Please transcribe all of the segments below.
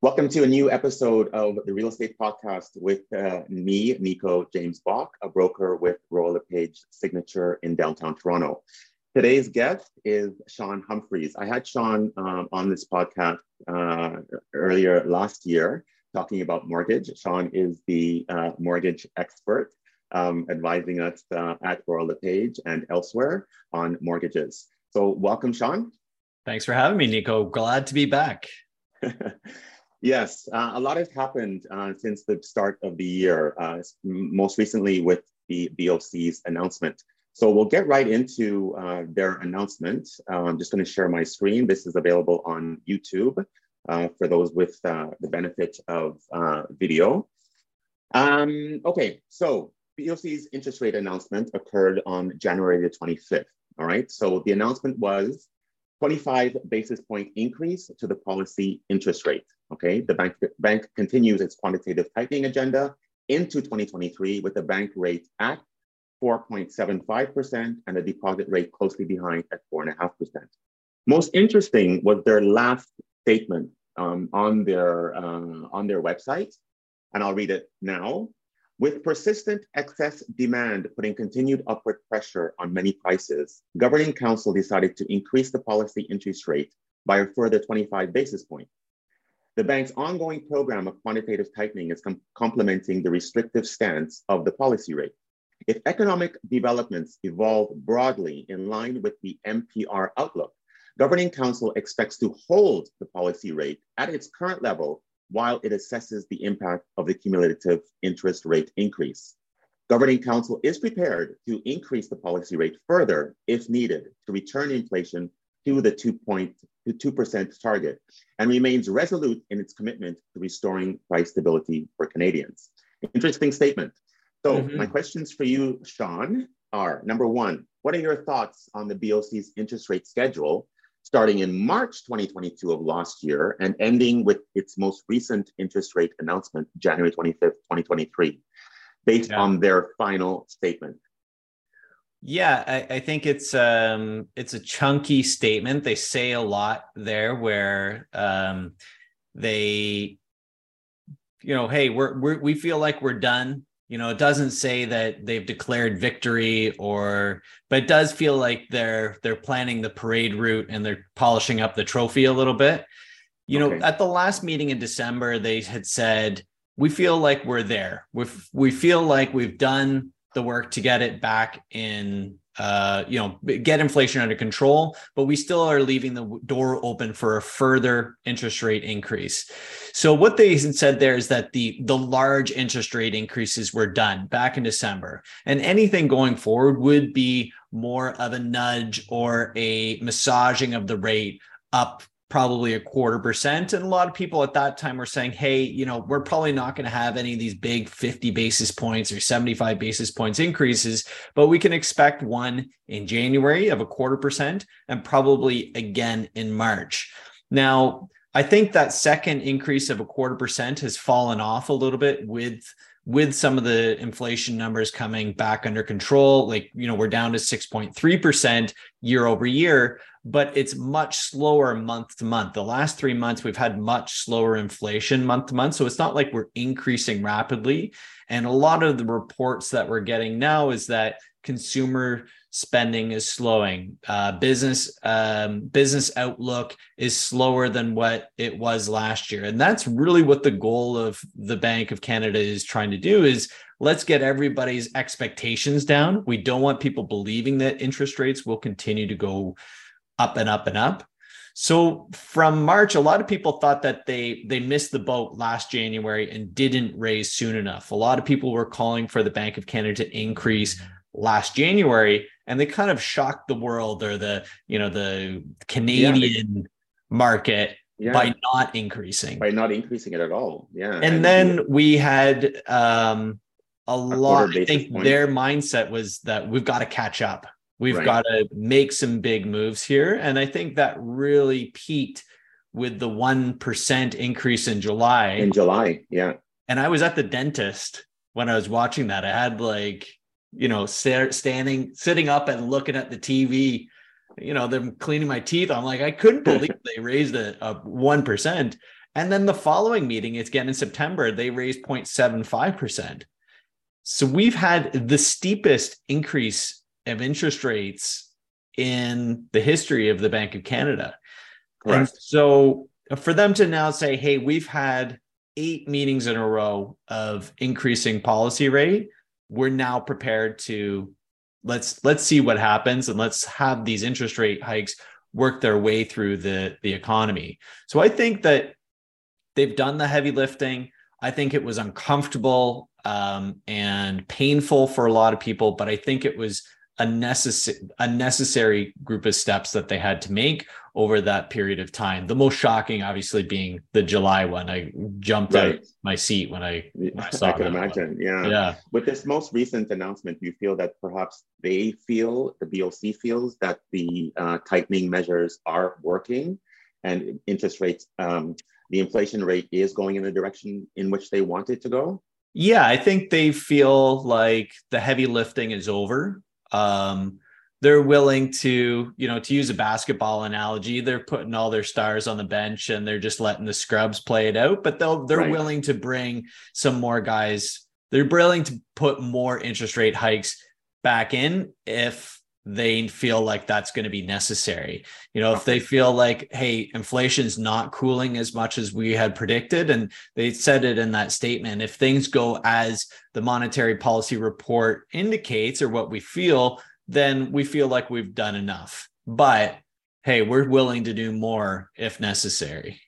Welcome to a new episode of the Real Estate Podcast with uh, me, Nico James Bock, a broker with Royal LePage Signature in downtown Toronto. Today's guest is Sean Humphries. I had Sean um, on this podcast uh, earlier last year talking about mortgage. Sean is the uh, mortgage expert um, advising us uh, at Royal LePage and elsewhere on mortgages. So, welcome, Sean. Thanks for having me, Nico. Glad to be back. Yes, uh, a lot has happened uh, since the start of the year, uh, most recently with the BOC's announcement. So we'll get right into uh, their announcement. Uh, I'm just going to share my screen. This is available on YouTube uh, for those with the benefit of video. Um, okay, so BOC's interest rate announcement occurred on January the 25th. All right, so the announcement was 25 basis point increase to the policy interest rate. Okay, the bank, bank continues its quantitative tightening agenda into 2023 with the bank rate at 4.75% and the deposit rate closely behind at 4.5%. Most interesting was their last statement um, on, their, uh, on their website, and I'll read it now. With persistent excess demand putting continued upward pressure on many prices, Governing Council decided to increase the policy interest rate by a further 25 basis points. The bank's ongoing program of quantitative tightening is com complementing the restrictive stance of the policy rate. If economic developments evolve broadly in line with the MPR outlook, Governing Council expects to hold the policy rate at its current level while it assesses the impact of the cumulative interest rate increase. Governing Council is prepared to increase the policy rate further if needed to return inflation to the 2.2% target and remains resolute in its commitment to restoring price stability for Canadians. Interesting statement. So, mm-hmm. my questions for you, Sean, are number one, what are your thoughts on the BOC's interest rate schedule starting in March 2022 of last year and ending with its most recent interest rate announcement, January 25th, 2023, based yeah. on their final statement? Yeah, I, I, think it's um it's a chunky statement. They say a lot there where um they you know, hey, we're, we're we feel like we're done you know it doesn't say that they've declared victory or but it does feel like they're they're planning the parade route and they're polishing up the trophy a little bit you okay. know at the last meeting in december they had said we feel like we're there we we feel like we've done the work to get it back in uh, you know, get inflation under control, but we still are leaving the door open for a further interest rate increase. So what they said there is that the the large interest rate increases were done back in December, and anything going forward would be more of a nudge or a massaging of the rate up probably a quarter percent. And a lot of people at that time were saying, hey, you know, we're probably not going to have any of these big 50 basis points or 75 basis points increases, but we can expect one in January of a quarter percent and probably again in March. Now, I think that second increase of a quarter percent has fallen off a little bit with with some of the inflation numbers coming back under control like you know we're down to 6.3% year over year but it's much slower month to month. The last three months, we've had much slower inflation month to month. So it's not like we're increasing rapidly. And a lot of the reports that we're getting now is that consumer spending is slowing. Uh, business um, business outlook is slower than what it was last year, and that's really what the goal of the Bank of Canada is trying to do. Is let's get everybody's expectations down. We don't want people believing that interest rates will continue to go up and up and up. So from March, a lot of people thought that they they missed the boat last January and didn't raise soon enough. A lot of people were calling for the Bank of Canada to increase last January, and they kind of shocked the world or the you know the Canadian yeah, market yeah. by not increasing by not increasing it at all. Yeah, and then we had um, a, a lot. I think point. their mindset was that we've got to catch up We've right. got to make some big moves here. And I think that really peaked with the 1% increase in July. In July, yeah. And I was at the dentist when I was watching that. I had like, you know, standing, sitting up and looking at the TV, you know, them cleaning my teeth. I'm like, I couldn't believe they raised a, a 1%. And then the following meeting, it's again in September, they raised 0.75%. So we've had the steepest increase of interest rates in the history of the Bank of Canada. Correct. And so for them to now say, hey, we've had eight meetings in a row of increasing policy rate, we're now prepared to let's let's see what happens and let's have these interest rate hikes work their way through the the economy. So I think that they've done the heavy lifting. I think it was uncomfortable um, and painful for a lot of people, but I think it was a necessary a necessary group of steps that they had to make over that period of time. The most shocking, obviously, being the July one. I jumped right. out my seat when I, when I saw. I can imagine. One. Yeah. Yeah. With this most recent announcement, you feel that perhaps they feel the BOC feels that the uh, tightening measures are working, and interest rates, um, the inflation rate is going in the direction in which they want it to go. Yeah, I think they feel like the heavy lifting is over. Um, they're willing to, you know, to use a basketball analogy, they're putting all their stars on the bench and they're just letting the scrubs play it out. But they'll they're right. willing to bring some more guys. They're willing to put more interest rate hikes back in if they feel like that's going to be necessary. You know, if they feel like, hey, inflation's not cooling as much as we had predicted, and they said it in that statement, if things go as the monetary policy report indicates or what we feel, then we feel like we've done enough. But hey, we're willing to do more if necessary.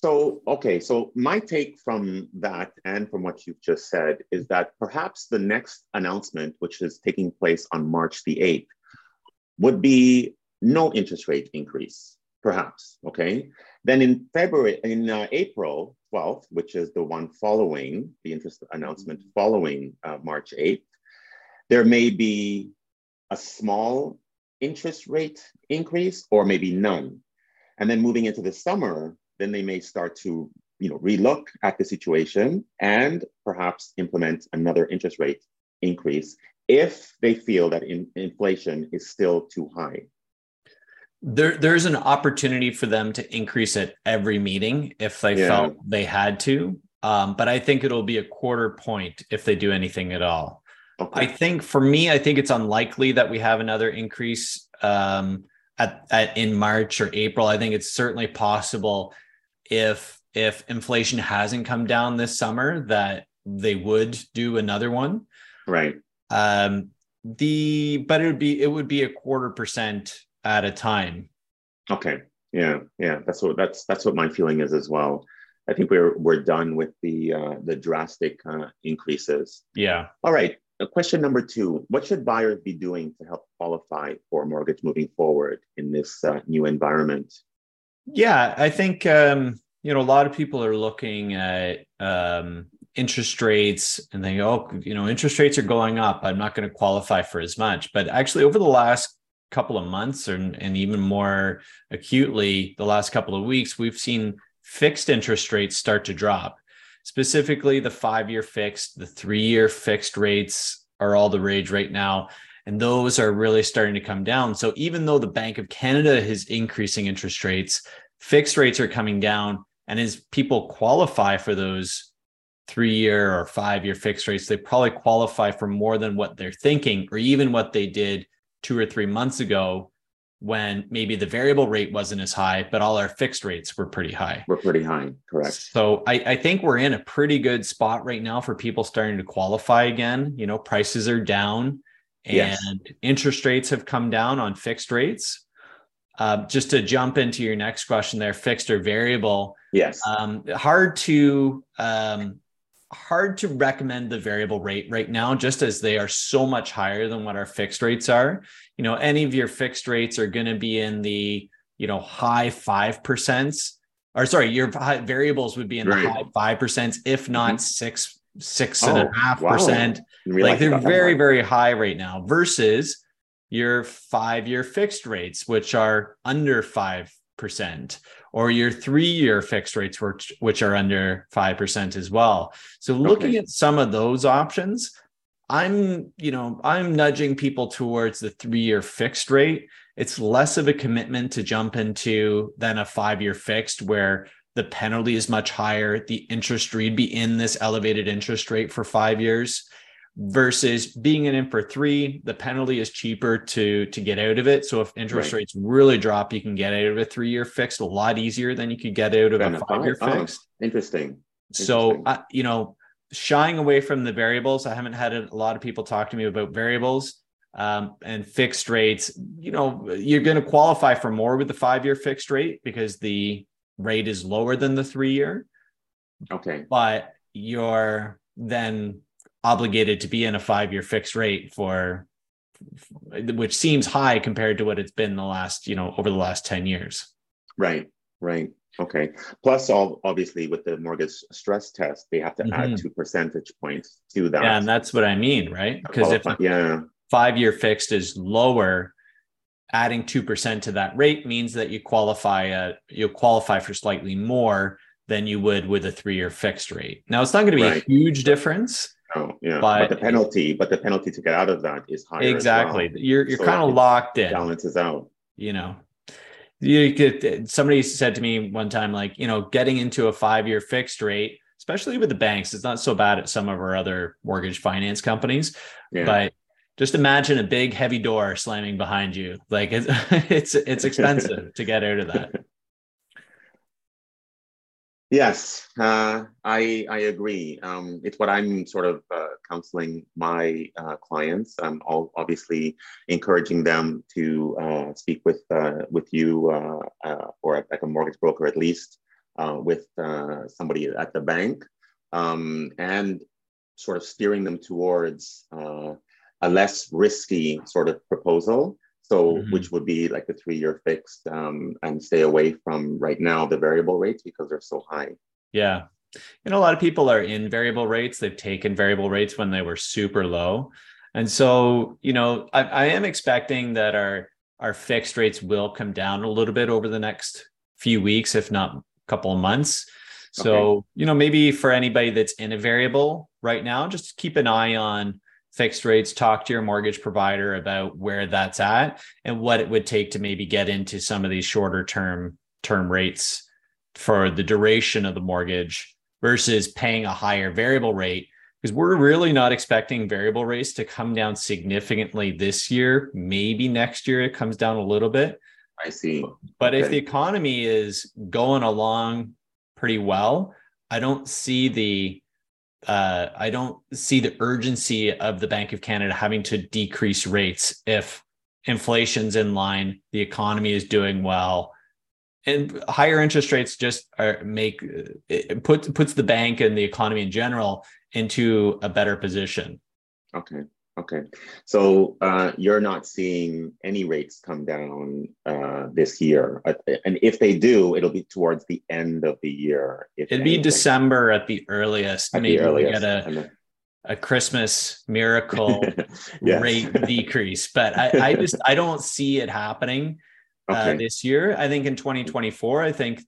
So, okay, so my take from that and from what you've just said is that perhaps the next announcement, which is taking place on March the 8th, would be no interest rate increase, perhaps, okay? Then in February, in uh, April 12th, which is the one following the interest announcement following uh, March 8th, there may be a small interest rate increase or maybe none. And then moving into the summer, then they may start to you know, relook at the situation and perhaps implement another interest rate increase if they feel that in, inflation is still too high. There, there's an opportunity for them to increase at every meeting if they yeah. felt they had to. Um, but I think it'll be a quarter point if they do anything at all. Okay. I think for me, I think it's unlikely that we have another increase um, at, at in March or April. I think it's certainly possible if if inflation hasn't come down this summer that they would do another one. Right. Um, the but it would be it would be a quarter percent at a time. Okay. Yeah. Yeah. That's what that's that's what my feeling is as well. I think we're we're done with the uh, the drastic uh, increases. Yeah. All right. Question number two What should buyers be doing to help qualify for a mortgage moving forward in this uh, new environment? Yeah, I think, um, you know, a lot of people are looking at um, interest rates and they go, oh, you know, interest rates are going up. I'm not going to qualify for as much. But actually, over the last couple of months or, and even more acutely, the last couple of weeks, we've seen fixed interest rates start to drop specifically the five year fixed, the three year fixed rates are all the rage right now. And those are really starting to come down. So even though the Bank of Canada is increasing interest rates, fixed rates are coming down. And as people qualify for those three year or five year fixed rates, they probably qualify for more than what they're thinking or even what they did two or three months ago when maybe the variable rate wasn't as high, but all our fixed rates were pretty high. We're pretty high, correct. So I, I, think we're in a pretty good spot right now for people starting to qualify again. You know, prices are down and yes. interest rates have come down on fixed rates. Uh, just to jump into your next question there, fixed or variable. Yes. Um, hard to um, hard to recommend the variable rate right now, just as they are so much higher than what our fixed rates are. You know, any of your fixed rates are going to be in the, you know, high 5%, or sorry, your variables would be in right. the high five percent, if not mm-hmm. six, six oh, and a half percent. Like they're very, very high right now versus your five year fixed rates, which are under five percent or your three-year fixed rates, which, which are under 5% as well. So looking okay. at some of those options, I'm, you know, I'm nudging people towards the three-year fixed rate. It's less of a commitment to jump into than a five-year fixed where the penalty is much higher. The interest rate be in this elevated interest rate for five years versus being in for three. The penalty is cheaper to to get out of it. So if interest right. rates really drop, you can get out of a three year fixed a lot easier than you could get out of a five year oh, fixed. Interesting. So uh, you know, shying away from the variables. I haven't had a lot of people talk to me about variables um, and fixed rates. You know, you're going to qualify for more with the five year fixed rate because the rate is lower than the three year. Okay. But you're then obligated to be in a five year fixed rate for which seems high compared to what it's been the last you know over the last 10 years right right okay plus all obviously with the mortgage stress test they have to mm-hmm. add two percentage points to that yeah and that's what i mean right because if yeah five year fixed is lower adding 2% to that rate means that you qualify uh, you'll qualify for slightly more than you would with a three year fixed rate. Now it's not going to be right. a huge difference. Oh, yeah. But, but, the penalty, but the penalty to get out of that is higher. Exactly. Well. You're you're so kind of locked in. Balances out. You know. You could somebody said to me one time, like, you know, getting into a five-year fixed rate, especially with the banks, it's not so bad at some of our other mortgage finance companies. Yeah. But just imagine a big heavy door slamming behind you like it's it's, it's expensive to get out of that yes uh, i i agree um, it's what i'm sort of uh, counseling my uh, clients i'm all obviously encouraging them to uh, speak with uh, with you uh, or like a mortgage broker at least with somebody at the bank um, and sort of steering them towards a less risky sort of proposal. So, mm-hmm. which would be like a three year fixed um, and stay away from right now the variable rates because they're so high. Yeah. You know, a lot of people are in variable rates. They've taken variable rates when they were super low. And so, you know, I, I am expecting that our our fixed rates will come down a little bit over the next few weeks, if not a couple of months. So, okay. you know, maybe for anybody that's in a variable right now, just keep an eye on fixed rates, talk to your mortgage provider about where that's at and what it would take to maybe get into some of these shorter term term rates for the duration of the mortgage versus paying a higher variable rate because we're really not expecting variable rates to come down significantly this year. Maybe next year it comes down a little bit. I see. But okay. if the economy is going along pretty well, I don't see the uh, I don't see the urgency of the Bank of Canada having to decrease rates if inflation's in line, the economy is doing well, and higher interest rates just are make it puts puts the bank and the economy in general into a better position. Okay. Okay, so uh, you're not seeing any rates come down uh, this year, uh, and if they do, it'll be towards the end of the year. It'd anything. be December at the earliest. At Maybe the earliest. we get a a Christmas miracle rate decrease, but I, I just I don't see it happening uh, okay. this year. I think in 2024, I think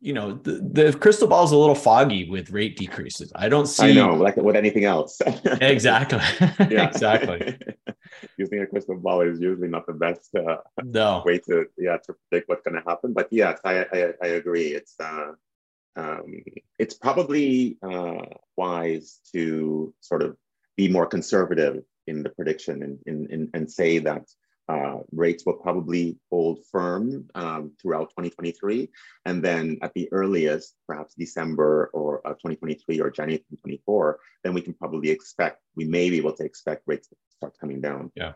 you know the, the crystal ball is a little foggy with rate decreases. I don't see i know like with anything else. Exactly. Exactly. Using a crystal ball is usually not the best uh, no. way to yeah to predict what's going to happen but yes i i, I agree. It's uh um, it's probably uh, wise to sort of be more conservative in the prediction and, and, and, and say that uh, rates will probably hold firm um, throughout 2023. And then at the earliest, perhaps December or uh, 2023 or January 2024, then we can probably expect, we may be able to expect rates to start coming down. Yeah.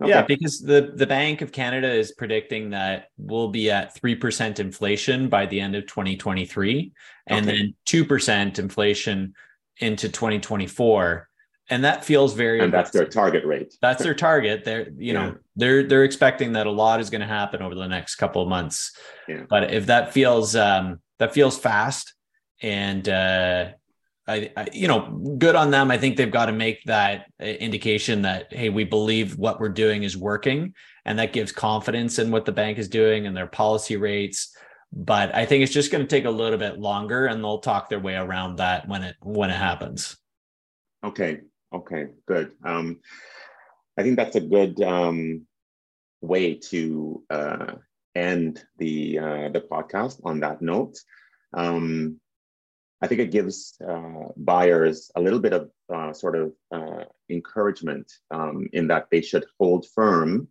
Okay. Yeah, because the, the Bank of Canada is predicting that we'll be at 3% inflation by the end of 2023 and okay. then 2% inflation into 2024 and that feels very and that's their target rate. That's their target. They're you yeah. know they're they're expecting that a lot is going to happen over the next couple of months. Yeah. but if that feels um that feels fast and uh I, I, you know good on them i think they've got to make that uh, indication that hey we believe what we're doing is working and that gives confidence in what the bank is doing and their policy rates. But i think it's just going to take a little bit longer and they'll talk their way around that when it when it happens. Okay Okay, good. Um, I think that's a good um, way to uh, end the uh, the podcast on that note. Um, I think it gives uh, buyers a little bit of uh, sort of uh, encouragement um, in that they should hold firm,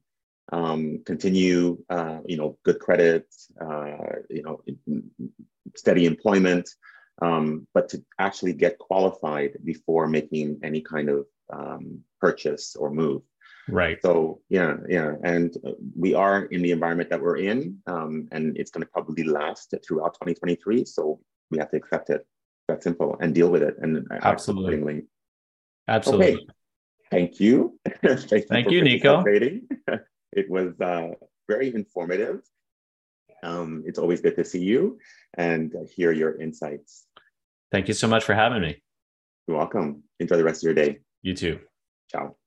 um, continue, uh, you know, good credit, uh, you know, steady employment, um, but to actually get qualified before making any kind of um, purchase or move. Right. So yeah, yeah, and we are in the environment that we're in, um, and it's going to probably last throughout 2023. So we have to accept it. That simple, and deal with it, and absolutely, absolutely. Okay. Thank you. Thank you, Thank you Nico. it was uh, very informative. Um, it's always good to see you and hear your insights. Thank you so much for having me. You're welcome. Enjoy the rest of your day. You too. Ciao.